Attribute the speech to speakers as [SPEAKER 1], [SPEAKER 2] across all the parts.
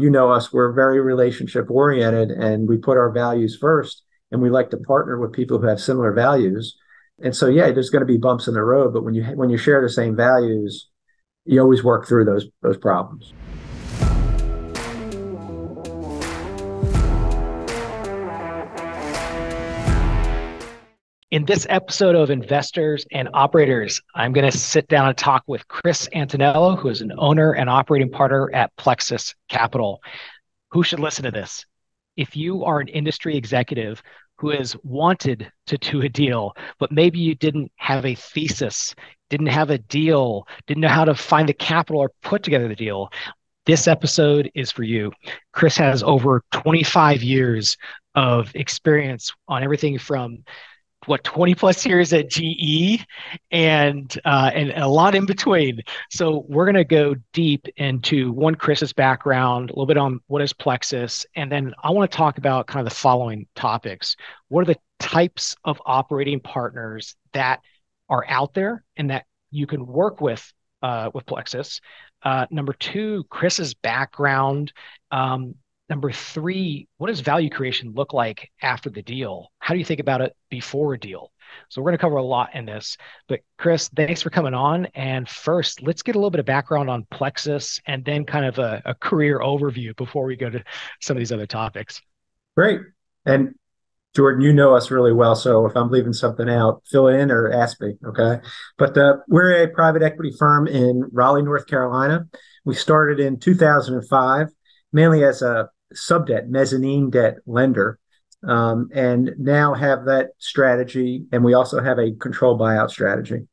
[SPEAKER 1] You know us, we're very relationship oriented and we put our values first and we like to partner with people who have similar values. And so yeah, there's going to be bumps in the road, but when you when you share the same values, you always work through those those problems.
[SPEAKER 2] In this episode of Investors and Operators, I'm going to sit down and talk with Chris Antonello, who is an owner and operating partner at Plexus Capital. Who should listen to this? If you are an industry executive who has wanted to do a deal, but maybe you didn't have a thesis, didn't have a deal, didn't know how to find the capital or put together the deal, this episode is for you. Chris has over 25 years of experience on everything from what 20 plus years at GE and uh, and a lot in between. So we're going to go deep into one Chris's background, a little bit on what is Plexus, and then I want to talk about kind of the following topics. What are the types of operating partners that are out there and that you can work with uh, with Plexus? Uh, number two, Chris's background. Um, Number three, what does value creation look like after the deal? How do you think about it before a deal? So we're going to cover a lot in this. But Chris, thanks for coming on. And first, let's get a little bit of background on Plexus and then kind of a, a career overview before we go to some of these other topics.
[SPEAKER 1] Great. And Jordan, you know us really well. So if I'm leaving something out, fill in or ask me. Okay. But uh, we're a private equity firm in Raleigh, North Carolina. We started in 2005, mainly as a subdebt, mezzanine debt lender, um, and now have that strategy. And we also have a control buyout strategy.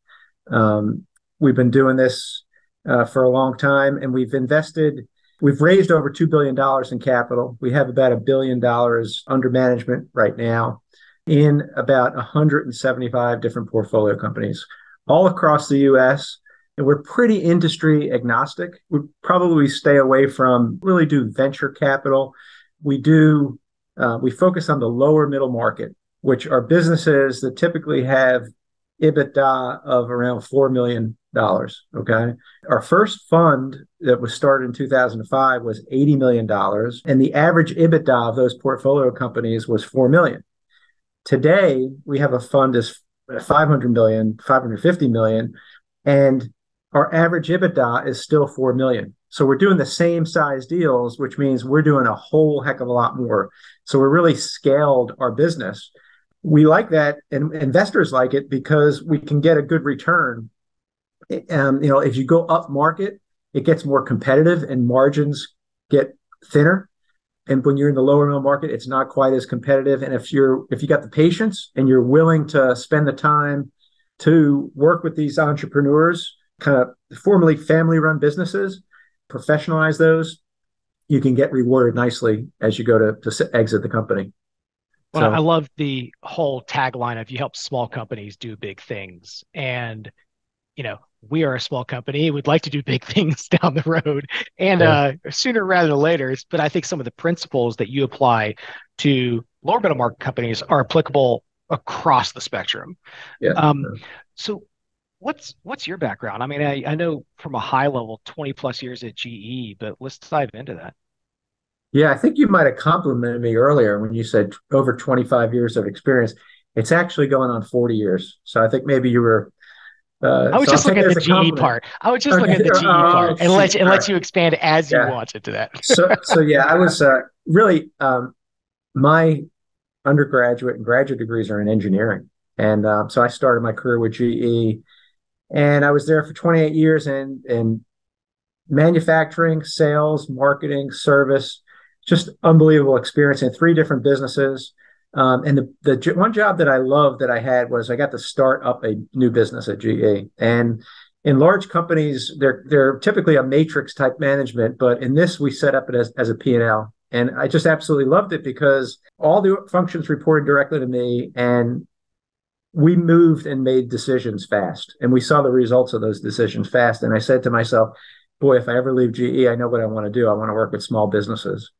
[SPEAKER 1] Um, we've been doing this uh, for a long time, and we've invested. We've raised over $2 billion in capital. We have about a billion dollars under management right now in about 175 different portfolio companies all across the US and we're pretty industry agnostic. We probably stay away from really do venture capital. We do uh, we focus on the lower middle market, which are businesses that typically have EBITDA of around four million dollars. Okay, our first fund that was started in 2005 was 80 million dollars, and the average EBITDA of those portfolio companies was four million. Today, we have a fund that's 500 million, 550 million, and our average EBITDA is still 4 million. So we're doing the same size deals, which means we're doing a whole heck of a lot more. So we're really scaled our business. We like that, and investors like it because we can get a good return. Um, you know, if you go up market, it gets more competitive and margins get thinner. And when you're in the lower middle market, it's not quite as competitive. And if you're if you got the patience and you're willing to spend the time to work with these entrepreneurs kind of formerly family run businesses, professionalize those, you can get rewarded nicely as you go to, to exit the company.
[SPEAKER 2] Well, so, I love the whole tagline of you help small companies do big things. And, you know, we are a small company. We'd like to do big things down the road and yeah. uh, sooner rather than later. But I think some of the principles that you apply to lower middle market companies are applicable across the spectrum. Yeah. Um, so what's what's your background? I mean, I, I know from a high level, 20 plus years at GE, but let's dive into that.
[SPEAKER 1] Yeah, I think you might have complimented me earlier when you said over 25 years of experience. It's actually going on 40 years. So I think maybe you were
[SPEAKER 2] uh, I was so just looking at the GE part. I was just looking at the GE oh, part and let you, and let you expand as yeah. you want into that.
[SPEAKER 1] so, so yeah, I was uh, really um, my undergraduate and graduate degrees are in engineering, and uh, so I started my career with GE and I was there for 28 years in in manufacturing, sales, marketing, service. Just unbelievable experience in three different businesses. Um, and the the one job that I loved that I had was I got to start up a new business at GE. And in large companies, they're they're typically a matrix type management, but in this we set up it as, as a P&L. And I just absolutely loved it because all the functions reported directly to me and we moved and made decisions fast and we saw the results of those decisions fast. And i said to myself boy if i ever leave ge i know what i want to do. I want to work with small businesses.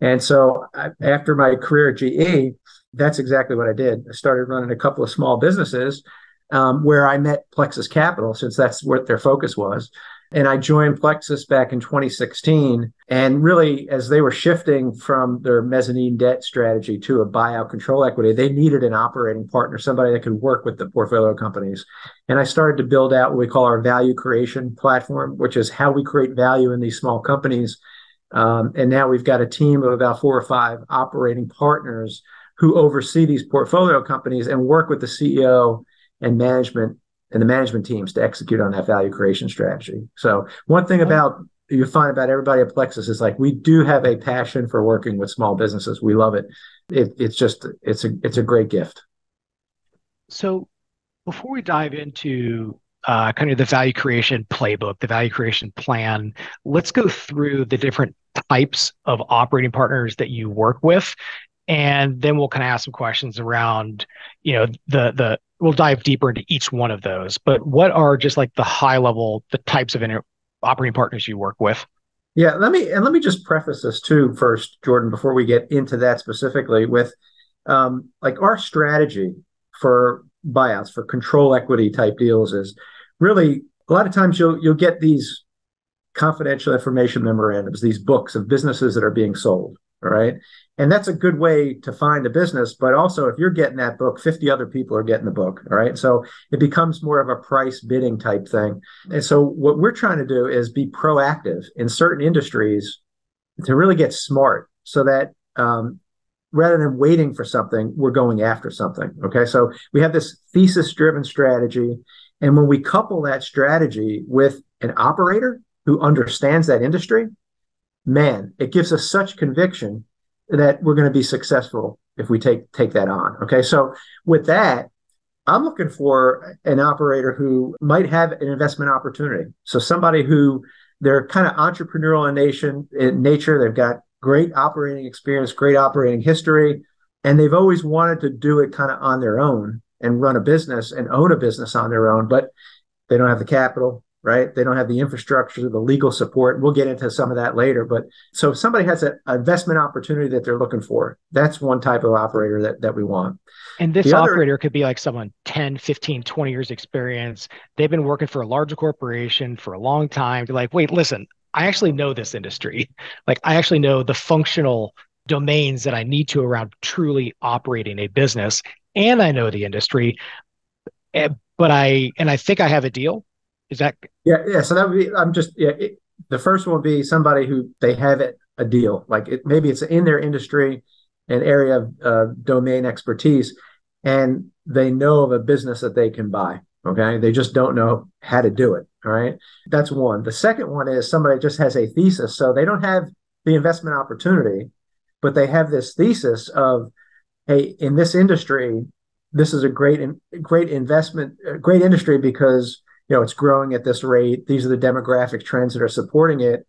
[SPEAKER 1] And so I, after my career at ge that's exactly what i did. I started running a couple of small businesses um, where i met plexus capital since that's what their focus was And I joined Plexus back in 2016. And really, as they were shifting from their mezzanine debt strategy to a buyout control equity, they needed an operating partner, somebody that could work with the portfolio companies. And I started to build out what we call our value creation platform, which is how we create value in these small companies. Um, and now we've got a team of about four or five operating partners who oversee these portfolio companies and work with the CEO and management and the management teams to execute on that value creation strategy. So one thing about you find about everybody at Plexus is like we do have a passion for working with small businesses. We love it. it it's just it's a it's a great gift.
[SPEAKER 2] So before we dive into uh, kind of the value creation playbook, the value creation plan, let's go through the different types of operating partners that you work with and then we'll kind of ask some questions around you know the the we'll dive deeper into each one of those but what are just like the high level the types of inter- operating partners you work with?
[SPEAKER 1] Yeah let me and let me just preface this too first jordan before we get into that specifically with um, like our strategy for buyouts for control equity type deals is really a lot of times you'll you'll get these confidential information memorandums these books of businesses that are being sold right? And that's a good way to find a business but also if you're getting that book 50 other people are getting the book all right? So it becomes more of a price bidding type thing. And so what we're trying to do is be proactive in certain industries to really get smart so that um, rather than waiting for something we're going after something okay? So we have this thesis driven strategy and when we couple that strategy with an operator who understands that industry man it gives us such conviction that we're going to be successful if we take take that on. Okay, so with that, I'm looking for an operator who might have an investment opportunity. So somebody who they're kind of entrepreneurial in nation in nature. They've got great operating experience, great operating history, and they've always wanted to do it kind of on their own and run a business and own a business on their own, but they don't have the capital, right? They don't have the infrastructure, the legal support. We'll get into some of that later. But so if somebody has an investment opportunity that they're looking for, that's one type of operator that, that we want.
[SPEAKER 2] And this the operator other, could be like someone 10, 15, 20 years experience. They've been working for a larger corporation for a long time. They're like, wait, listen, I actually know this industry. Like I actually know the functional domains that I need to around truly operating a business. And I know the industry. Eh, but I and I think I have a deal is that?
[SPEAKER 1] Yeah, yeah. So that would be. I'm just. Yeah. It, the first one would be somebody who they have it a deal. Like it, maybe it's in their industry, an area of uh, domain expertise, and they know of a business that they can buy. Okay, they just don't know how to do it. All right, that's one. The second one is somebody just has a thesis, so they don't have the investment opportunity, but they have this thesis of, hey, in this industry, this is a great, great investment, great industry because you know it's growing at this rate. These are the demographic trends that are supporting it.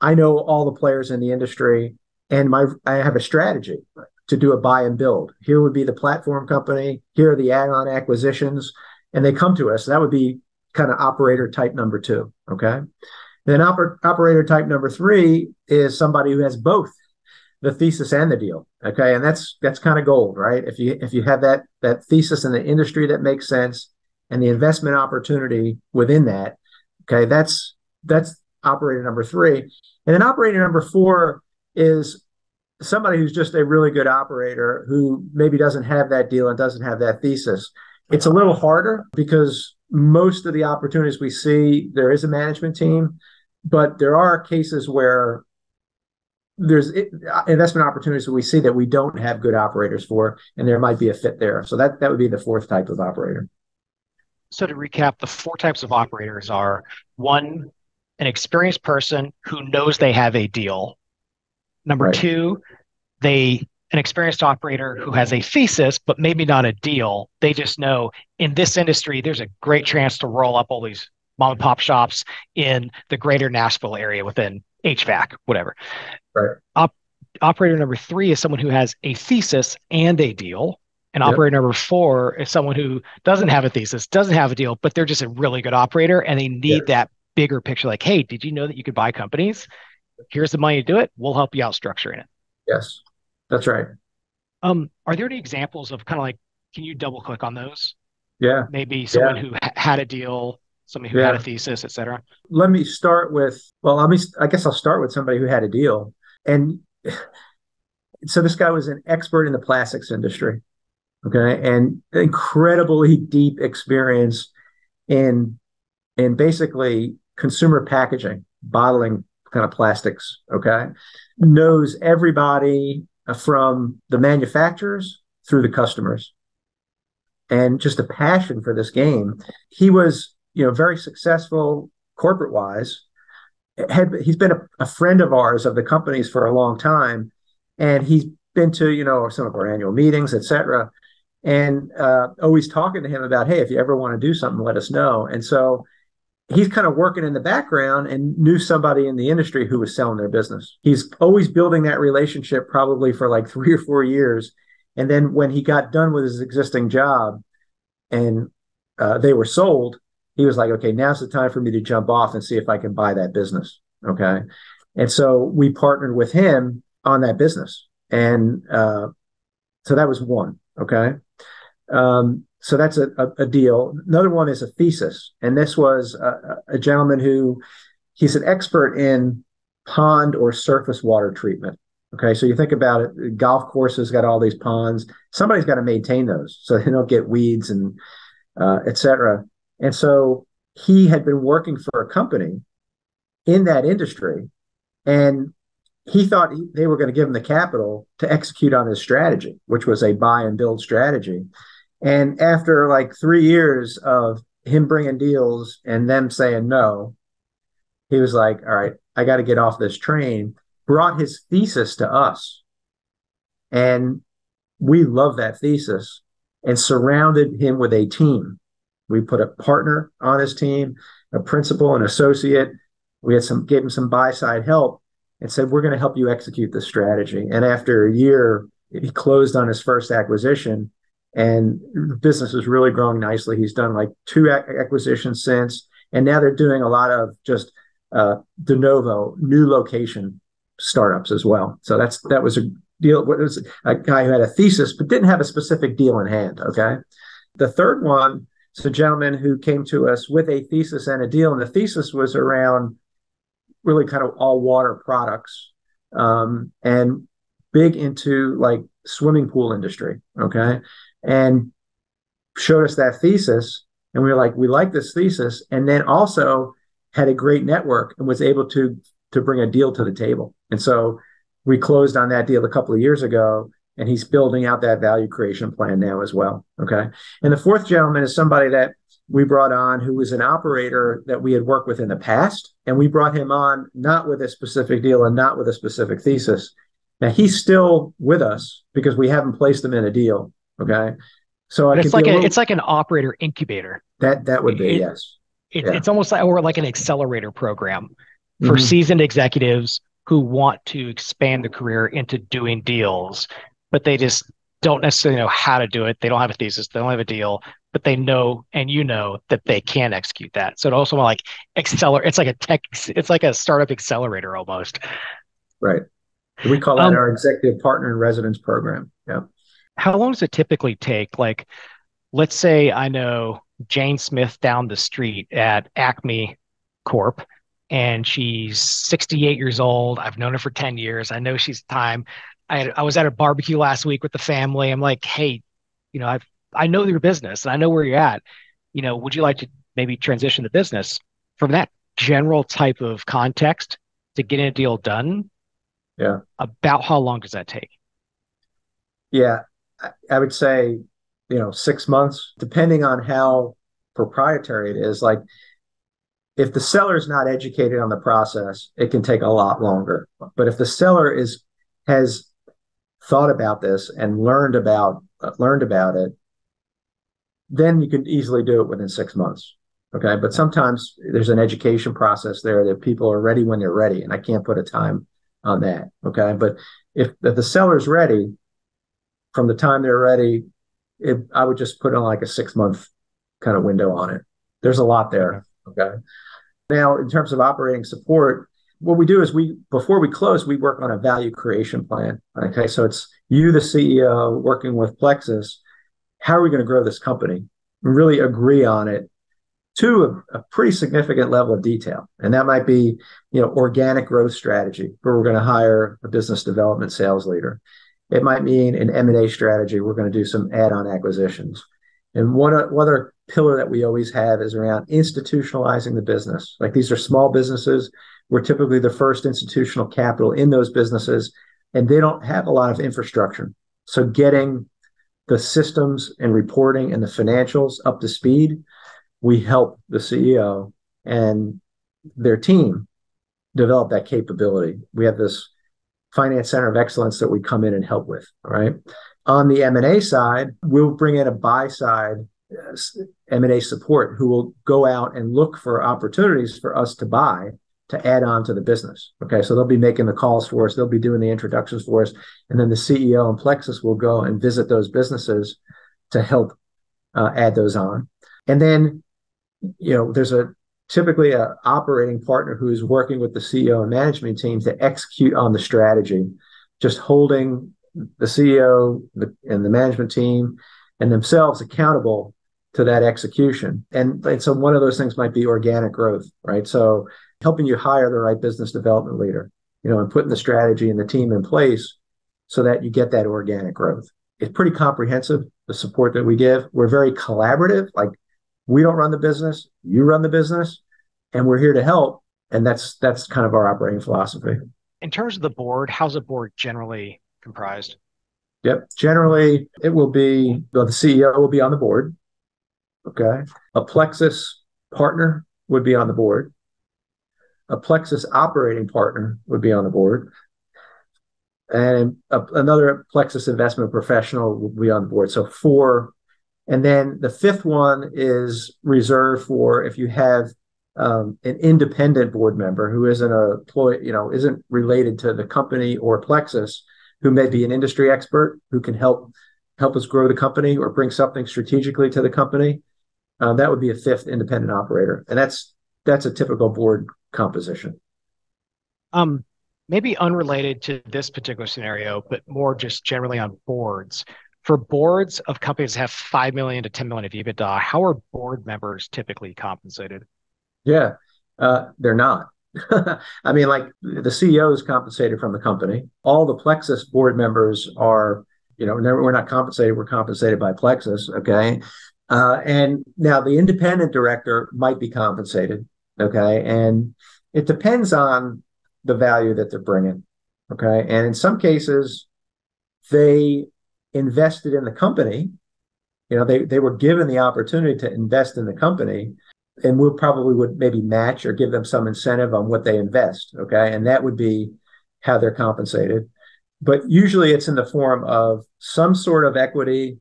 [SPEAKER 1] I know all the players in the industry and my i have a strategy to do a buy and build. Here would be the platform company. Here are the add-on acquisitions and they come to us. That would be kind of operator type number two okay? Then oper- operator type number three is somebody who has both the thesis and the deal okay? And that's that's kind of gold right? If you if you have that that thesis in the industry that makes sense and the investment opportunity within that. Okay, that's that's operator number three. And then operator number four is somebody who's just a really good operator who maybe doesn't have that deal and doesn't have that thesis. It's a little harder because most of the opportunities we see, there is a management team, but there are cases where there's investment opportunities that we see that we don't have good operators for, and there might be a fit there. So that that would be the fourth type of operator.
[SPEAKER 2] So to recap, the four types of operators are one, an experienced person who knows they have a deal. Number right. two, they an experienced operator who has a thesis, but maybe not a deal. They just know in this industry, there's a great chance to roll up all these mom and pop shops in the greater Nashville area within HVAC, whatever. Right. Op- operator number three is someone who has a thesis and a deal. And yep. operator number four is someone who doesn't have a thesis, doesn't have a deal, but they're just a really good operator and they need yep. that bigger picture. Like, hey, did you know that you could buy companies? Here's the money to do it. We'll help you out structuring it.
[SPEAKER 1] Yes, that's right.
[SPEAKER 2] Um, are there any examples of kind of like, can you double click on those?
[SPEAKER 1] Yeah.
[SPEAKER 2] Maybe someone yeah. who ha- had a deal, somebody who yeah. had a thesis, et cetera?
[SPEAKER 1] Let me start with, well, let me, I guess I'll start with somebody who had a deal. And so this guy was an expert in the plastics industry. Okay. And incredibly deep experience in, in basically consumer packaging, bottling kind of plastics. Okay. Knows everybody from the manufacturers through the customers and just a passion for this game. He was, you know, very successful corporate wise. Had he's been a, a, friend of ours of the companies for a long time, and he's been to you know some of our annual meetings, etc. And uh, always talking to him about, hey, if you ever want to do something, let us know. And so he's kind of working in the background and knew somebody in the industry who was selling their business. He's always building that relationship, probably for like three or four years and then when he got done with his existing job and uh, they were sold, he was like, okay, now's the time for me to jump off and see if I can buy that business. Okay. And so we partnered with him on that business. And uh, so that was one. Okay. Um, so that's a, a, a, deal. Another one is a thesis. And this was a, a gentleman who he's an expert in pond or surface water treatment. Okay, so you think about it, golf courses got all these ponds. Somebody's got to maintain those so they don't get weeds and uh, etc. And so he had been working for a company in that industry, and he thought they were going to give him the capital to execute on his strategy, which was a buy and build strategy. And after like three years of him bringing deals and them saying no, he was like, "All right, I got to get off this train." brought his thesis to us. And we love that thesis and surrounded him with a team. We put a partner on his team, a principal, an associate. We had some gave him some buy side help and said, We're going to help you execute this strategy. And after a year, he closed on his first acquisition and the business is really growing nicely. He's done like two acquisitions since, and now they're doing a lot of just uh, de novo, new location startups as well. So that's that was a deal. It was a guy who had a thesis but didn't have a specific deal in hand. Okay. The third one is a gentleman who came to us with a thesis and a deal, and the thesis was around really kind of all water products um, and big into like swimming pool industry. Okay. And showed us that thesis. And we were like, we like this thesis. And then also had a great network and was able to to bring a deal to the table. And so we closed on that deal a couple of years ago, and he's building out that value creation plan now as well. Okay. And the fourth gentleman is somebody that we brought on who was an operator that we had worked with in the past. And we brought him on not with a specific deal and not with a specific thesis. Now he's still with us because we haven't placed him in a deal. Okay.
[SPEAKER 2] So it's like a, little, it's like an operator incubator.
[SPEAKER 1] That that would be it, yes.
[SPEAKER 2] It, yeah. It's almost like or like an accelerator program for mm-hmm. seasoned executives who want to expand their career into doing deals, but they just don't necessarily know how to do it. They don't have a thesis, they don't have a deal, but they know and you know that they can execute that. So it also like accelerate. It's like a tech. It's like a startup accelerator almost.
[SPEAKER 1] Right. We call that um, our executive partner in residence program. Yeah.
[SPEAKER 2] How long does it typically take? Like, let's say I know Jane Smith down the street at Acme Corp and she's 68 years old. I've known her for 10 years. I know she's time. I, I was at a barbecue last week with the family. I'm like, hey, you know, I've I know your business and I know where you're at. You know, would you like to maybe transition the business from that general type of context to getting a deal done?
[SPEAKER 1] Yeah.
[SPEAKER 2] About how long does that take?
[SPEAKER 1] Yeah, I would say, you know, six months, depending on how proprietary it is. Like if the seller is not educated on the process, it can take a lot longer. But if the seller is has thought about this and learned about uh, learned about it, then you can easily do it within six months. Okay, but sometimes there's an education process there that people are ready when they're ready, and I can't put a time on that. Okay, but if, if the seller's ready, from the time they're ready, it, I would just put on like a six month kind of window on it. There's a lot there. Okay. Now, in terms of operating support, what we do is we before we close, we work on a value creation plan. Okay, so it's you, the CEO, working with Plexus. How are we going to grow this company? And really agree on it to a, a, pretty significant level of detail. And that might be, you know, organic growth strategy, where we're going to hire a business development sales leader. It might mean an M&A strategy. We're going to do some add-on acquisitions. And one, one other pillar that we always have is around institutionalizing the business. Like these are small businesses. We're typically the first institutional capital in those businesses, and they don't have a lot of infrastructure. So getting the systems and reporting and the financials up to speed, we help the CEO and their team develop that capability. We have this finance center of excellence that we come in and help with, right? On the M&A side, we'll bring in a buy side M&A support who will go out and look for opportunities for us to buy to add on to the business. Okay, so they'll be making the calls for us, they'll be doing the introductions for us, and then the CEO and Plexus will go and visit those businesses to help uh, add those on. And then, you know, there's a typically a operating partner who's working with the CEO and management team to execute on the strategy, just holding the CEO and the management team and themselves accountable to that execution. And, and so one of those things might be organic growth, right? So helping you hire the right business development leader, you know, and putting the strategy and the team in place so that you get that organic growth. It's pretty comprehensive, the support that we give. We're very collaborative. Like we don't run the business, you run the business, and we're here to help. And that's that's kind of our operating philosophy.
[SPEAKER 2] In terms of the board, how's the board generally comprised?
[SPEAKER 1] Yep. Generally, it will be well, the CEO will be on the board. Okay. A Plexus partner would be on the board a Plexus operating partner would be on the board, and a, another Plexus investment professional would be on the board. So four, and then the fifth one is reserved for if you have um, an independent board member who isn't a you know, isn't related to the company or Plexus, who may be an industry expert who can help help us grow the company or bring something strategically to the company. Uh, that would be a fifth independent operator, and that's that's a typical board composition.
[SPEAKER 2] Um, maybe unrelated to this particular scenario, but more just generally on boards. For boards of companies that have five million to ten million of EBITDA, how are board members typically compensated?
[SPEAKER 1] Yeah, uh, they're not. I mean, like the CEO is compensated from the company. All the Plexus board members are, you know, we're not compensated. We're compensated by Plexus. Okay. Uh, and now the independent director might be compensated. Okay. And it depends on the value that they're bringing. Okay. And in some cases, they invested in the company. You know, they, they were given the opportunity to invest in the company and we probably would maybe match or give them some incentive on what they invest. Okay. And that would be how they're compensated. But usually it's in the form of some sort of equity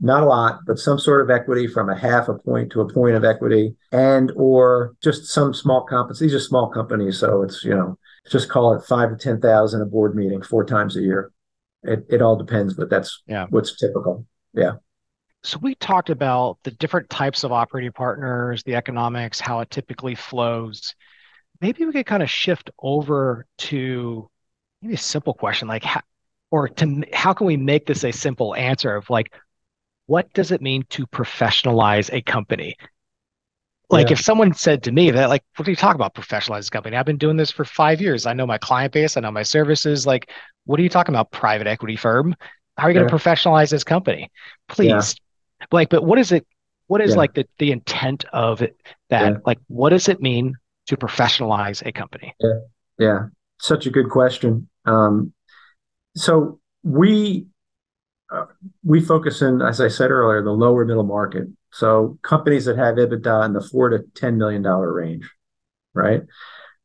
[SPEAKER 1] not a lot, but some sort of equity from a half a point to a point of equity and or just some small companies. These are small companies. So it's, you know, just call it five to 10,000 a board meeting four times a year. It, it all depends, but that's yeah. what's typical. Yeah.
[SPEAKER 2] So we talked about the different types of operating partners, the economics, how it typically flows. Maybe we could kind of shift over to maybe a simple question like how, or to how can we make this a simple answer of like what does it mean to professionalize a company? Like yeah. if someone said to me that, like, what do you talk about professionalize a company? I've been doing this for five years. I know my client base. I know my services. Like, what are you talking about? Private equity firm? How are you going to professionalize this company? Please. Yeah. Like, but what is it? What is like the, the intent of it that like, what does it mean to professionalize a company?
[SPEAKER 1] Yeah. Yeah. Such a good question. Um, so we uh, we focus in, as I said earlier, the lower middle market. So companies that have EBITDA in the four to ten million dollar range, right?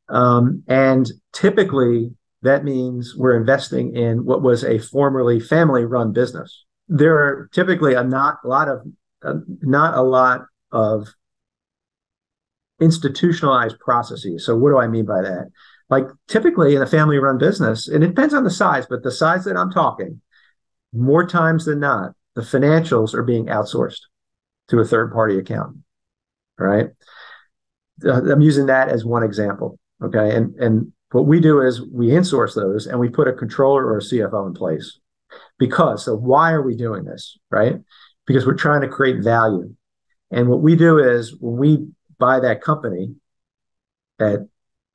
[SPEAKER 1] Um, and typically, that means we're investing in what was a formerly family-run business. There are typically a not a lot of uh, not a lot of institutionalized processes. So what do I mean by that? Like typically in a family-run business, and it depends on the size, but the size that I'm talking, more times than not, the financials are being outsourced to a third party accountant. Right. Uh, I'm using that as one example. Okay. And, and what we do is we insource those and we put a controller or a CFO in place. Because, so why are we doing this? Right. Because we're trying to create value. And what we do is when we buy that company at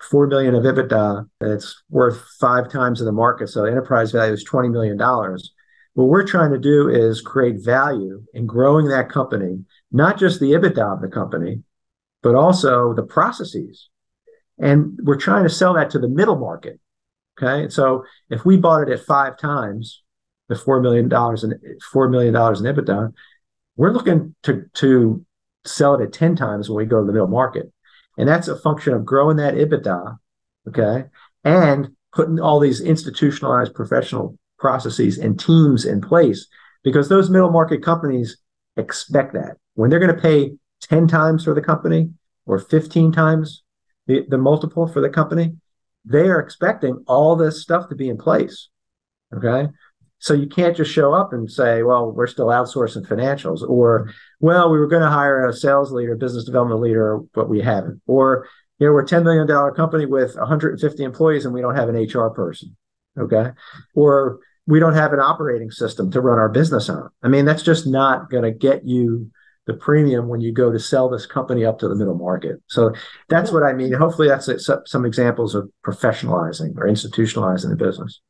[SPEAKER 1] four million of EBITDA, and it's worth five times in the market. So enterprise value is twenty million dollars. What we're trying to do is create value in growing that company, not just the EBITDA of the company, but also the processes. And we're trying to sell that to the middle market. Okay. So if we bought it at five times the $4 million in $4 million in EBITDA, we're looking to, to sell it at 10 times when we go to the middle market. And that's a function of growing that EBITDA. Okay. And putting all these institutionalized professional processes and teams in place because those middle market companies expect that when they're going to pay 10 times for the company or 15 times the, the multiple for the company, they are expecting all this stuff to be in place. Okay. So you can't just show up and say, well, we're still outsourcing financials, or, well, we were going to hire a sales leader, business development leader, but we haven't. Or, you know, we're a $10 million company with 150 employees and we don't have an HR person. Okay. Or we don't have an operating system to run our business on. I mean, that's just not going to get you the premium when you go to sell this company up to the middle market. So that's what I mean. Hopefully, that's some examples of professionalizing or institutionalizing the business.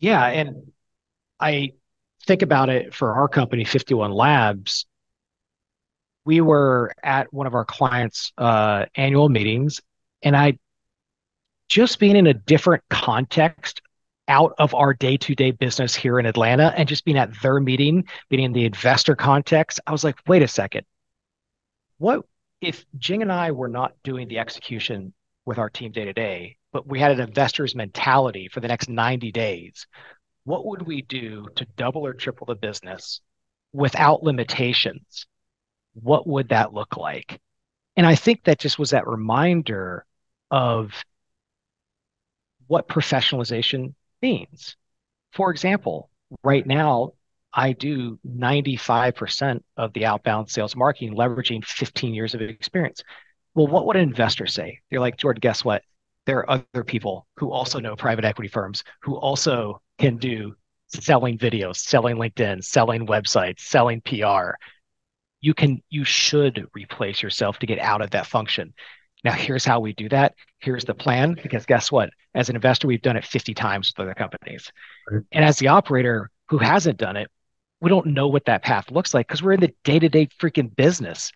[SPEAKER 2] Yeah, and I think about it for our company, 51 Labs. We were at one of our clients' uh, annual meetings, and I just being in a different context out of our day to day business here in Atlanta and just being at their meeting, being in the investor context, I was like, wait a second. What if Jing and I were not doing the execution with our team day to day, but we had an investor's mentality for the next 90 days? What would we do to double or triple the business without limitations? What would that look like? And I think that just was that reminder of what professionalization means. For example, right now, I do 95% of the outbound sales marketing leveraging 15 years of experience. Well, what would an investor say? They're like, Jordan, guess what? There are other people who also know private equity firms who also can do selling videos, selling LinkedIn, selling websites, selling PR. You can, you should replace yourself to get out of that function. Now, here's how we do that. Here's the plan. Because guess what? As an investor, we've done it 50 times with other companies. Right. And as the operator who hasn't done it, we don't know what that path looks like because we're in the day to day freaking business.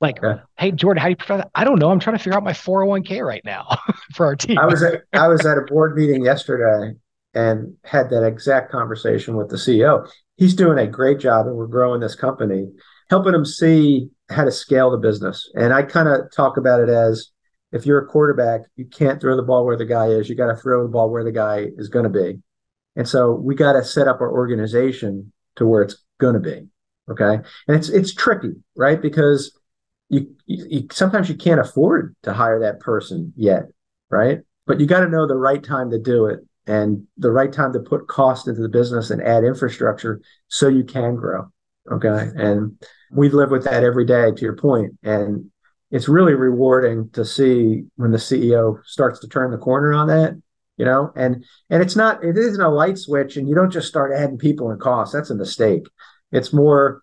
[SPEAKER 2] Like, okay. hey, Jordan, how do you prefer that? I don't know. I'm trying to figure out my 401k right now for our team.
[SPEAKER 1] I was at, I was at a board meeting yesterday and had that exact conversation with the CEO. He's doing a great job and we're growing this company, helping him see how to scale the business. And I kind of talk about it as if you're a quarterback, you can't throw the ball where the guy is. You got to throw the ball where the guy is going to be. And so we got to set up our organization to where it's going to be. Okay. And it's, it's tricky, right? Because you, you, you sometimes you can't afford to hire that person yet. Right. But you got to know the right time to do it and the right time to put cost into the business and add infrastructure so you can grow. Okay. And we live with that every day, to your point. And it's really rewarding to see when the CEO starts to turn the corner on that, you know, and and it's not it isn't a light switch and you don't just start adding people and costs. That's a mistake. It's more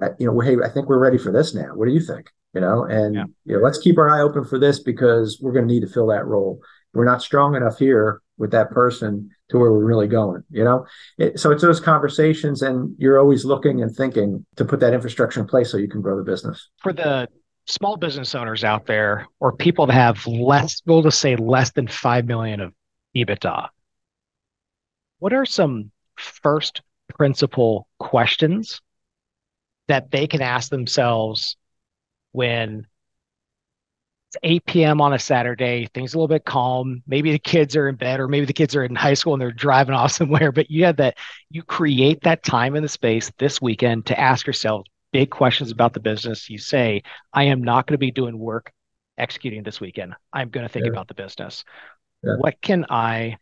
[SPEAKER 1] uh, you know, hey, I think we're ready for this now. What do you think? You know, and yeah. you know, let's keep our eye open for this because we're going to need to fill that role. We're not strong enough here with that person to where we're really going you know? It, so it's those conversations and you're always looking and thinking to put that infrastructure in place so you can grow the business.
[SPEAKER 2] For the small business owners out there or people that have less we'll just say less than 5 million of ebitda what are some first principle questions that they can ask themselves when it's 8 p.m. on a Saturday. Things a little bit calm. Maybe the kids are in bed, or maybe the kids are in high school and they're driving off somewhere. But you have that. You create that time in the space this weekend to ask yourself big questions about the business. You say, "I am not going to be doing work executing this weekend. I'm going to think yeah. about the business. Yeah. What can I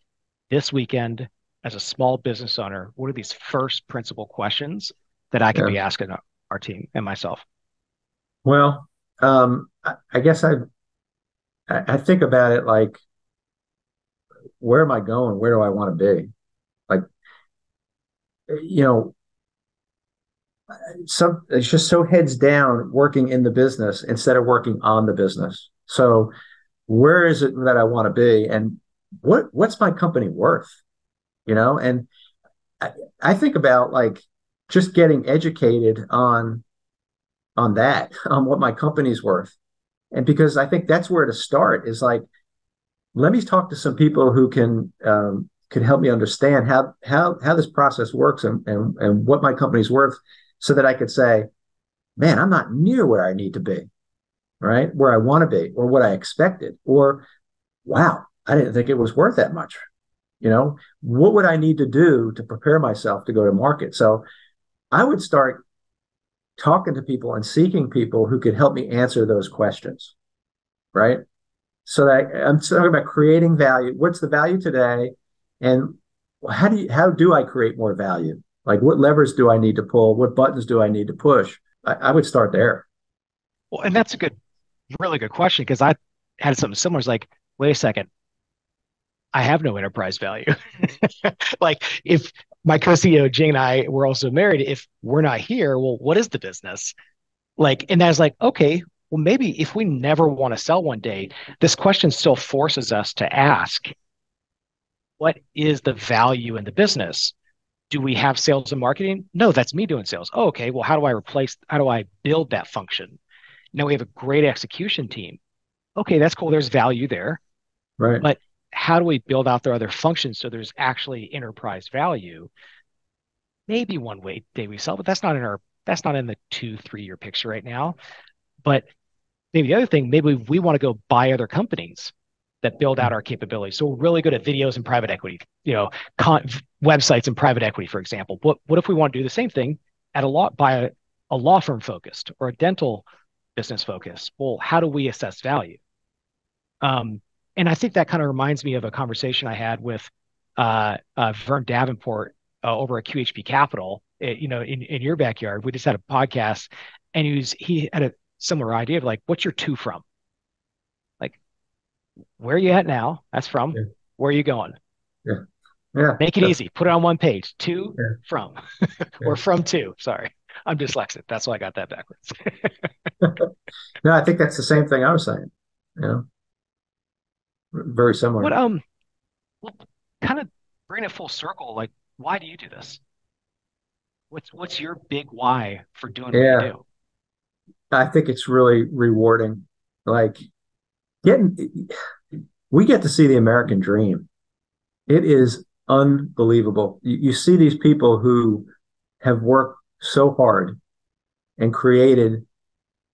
[SPEAKER 2] this weekend as a small business owner? What are these first principle questions that I can yeah. be asking our team and myself?"
[SPEAKER 1] Well, um, I guess I I, think about it like, where am I going? Where do I want to be? Like, you know, some it's just so heads down working in the business instead of working on the business. So where is it that I want to be and what what's my company worth? You know, and I, I think about like just getting educated on on that, on what my company's worth. And because I think that's where to start is like, let me talk to some people who can um, can help me understand how how how this process works and, and and what my company's worth so that I could say, man, I'm not near where I need to be, right? Where I want to be, or what I expected, or wow, I didn't think it was worth that much. You know, what would I need to do to prepare myself to go to market? So I would start talking to people and seeking people who could help me answer those questions, right? So that I'm talking about creating value. What's the value today? And how do you, how do I create more value? Like what levers do I need to pull? What buttons do I need to push? I, I would start there.
[SPEAKER 2] Well, and that's a good, really good question because I had something similar. It's like, wait a second, I have no enterprise value. like if my co-CEO Jing and I were also married, if we're not here, well, what is the business? Like, and that's like, okay, well, maybe if we never want to sell one day, this question still forces us to ask, what is the value in the business? do we have sales and marketing? No, that's me doing sales. Oh, okay. Well, how do I replace, how do I build that function? Now we have a great execution team. Okay, that's cool. There's value there.
[SPEAKER 1] Right.
[SPEAKER 2] But how do we build out their other functions so there's actually enterprise value? Maybe one way day we sell, but that's not in our that's not in the two, three year picture right now. But maybe the other thing, maybe we want to go buy other companies that build out our capabilities. So we're really good at videos and private equity, you know, con- websites and private equity, for example. What what if we want to do the same thing at a law by a, a law firm focused or a dental business focused? Well, how do we assess value? Um, and I think that kind of reminds me of a conversation I had with uh, uh, Vern Davenport uh, over at QHP Capital. It, eh, you know, in, in your backyard, we just had a podcast, and he was he had a similar idea of like, what's your two from? Like, where are you at now? That's from. Yeah. Where are you going?
[SPEAKER 1] Yeah. Yeah.
[SPEAKER 2] Make it easy. Put it on one page. Two yeah. from or from two. Sorry. I'm dyslexic. That's why I got that backwards.
[SPEAKER 1] no, I think that's the same thing I was saying. You know, very similar.
[SPEAKER 2] What um, well, kind of bring it full circle. Like, why do you do this? What's what's your big why for doing yeah. what you do?
[SPEAKER 1] I think it's really rewarding. Like getting we get to see the American dream. It is unbelievable. You, you see these people who have worked so hard and created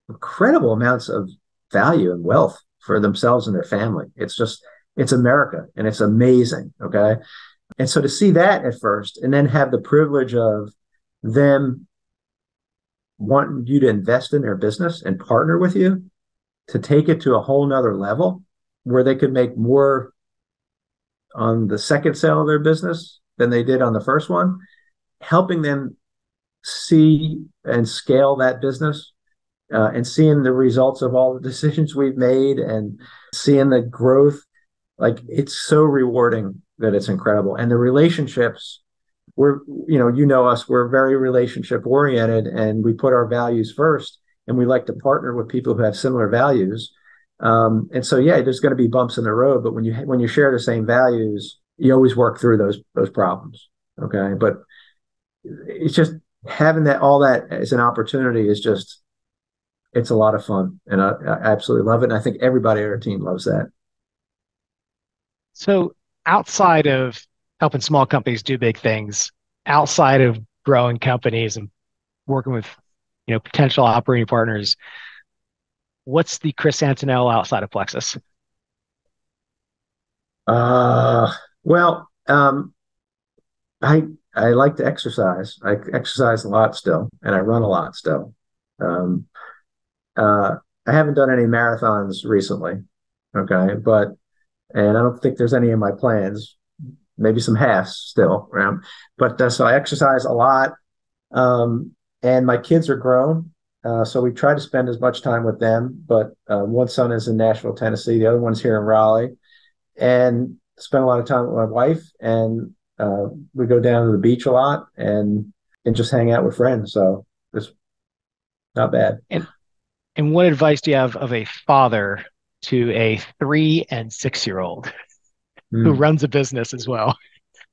[SPEAKER 1] incredible amounts of value and wealth for themselves and their family. It's just it's America and it's amazing. Okay. And so to see that at first and then have the privilege of them wanting you to invest in their business and partner with you to take it to a whole nother level where they could make more on the second sale of their business than they did on the first one, helping them see and scale that business uh, and seeing the results of all the decisions we've made and seeing the growth. Like it's so rewarding that it's incredible. And the relationships, we're, you know, you know us, we're very relationship oriented and we put our values first and we like to partner with people who have similar values. Um, and so, yeah, there's going to be bumps in the road, but when you when you share the same values, you always work through those those problems. Okay, but it's just having that all that as an opportunity is just it's a lot of fun, and I, I absolutely love it. And I think everybody on our team loves that.
[SPEAKER 2] So, outside of helping small companies do big things, outside of growing companies and working with you know, potential operating partners. What's the Chris Antonello outside of Plexus?
[SPEAKER 1] Uh, well, um, I I like to exercise. I exercise a lot still, and I run a lot still. Um, uh, I haven't done any marathons recently. Okay, but and I don't think there's any in my plans. Maybe some halves still around, but uh, so I exercise a lot. Um, and my kids are grown. Uh, so we try to spend as much time with them. But uh, one son is in Nashville, Tennessee. The other one's here in Raleigh, and spend a lot of time with my wife. And uh, we go down to the beach a lot and and just hang out with friends. So it's not bad.
[SPEAKER 2] And and what advice do you have of a father to a three and six year old mm. who hmm. runs a business as well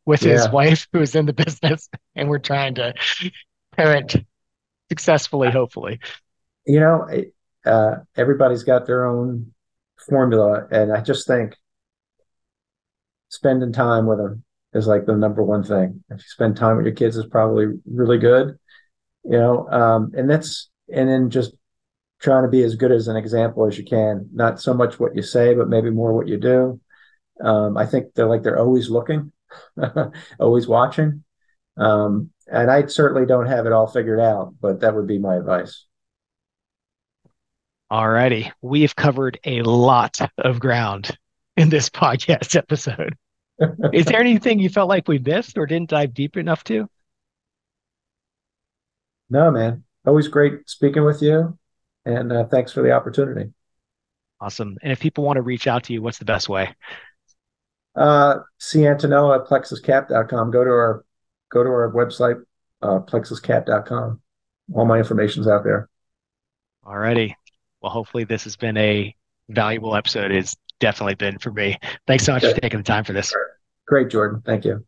[SPEAKER 2] with yeah. his wife who is in the business and we're trying to parent successfully, hopefully?
[SPEAKER 1] You know, uh, everybody's got their own formula. And I just think spending time with them is like the number one thing. If you spend time with your kids is probably really good, you know, um, and that's, and then just trying to be as good as an example as you can, not so much what you say, but maybe more what you do. Um, I think they're like, they're always looking, always watching. Um, and I certainly don't have it all figured out, but that would be my advice.
[SPEAKER 2] All righty. We've covered a lot of ground in this podcast episode. Is there anything you felt like we missed or didn't dive deep enough to?
[SPEAKER 1] No, man. Always great speaking with you. And uh, thanks for the opportunity.
[SPEAKER 2] Awesome. And if people want to reach out to you, what's the best way?
[SPEAKER 1] Uh, C Antonello at plexuscap.com. Go to our go to our website, uh, plexuscap.com. All my information's out there.
[SPEAKER 2] All righty. Well, hopefully this has been a valuable episode. It's definitely been for me. Thanks so much for taking the time for this.
[SPEAKER 1] Great, Jordan. Thank you.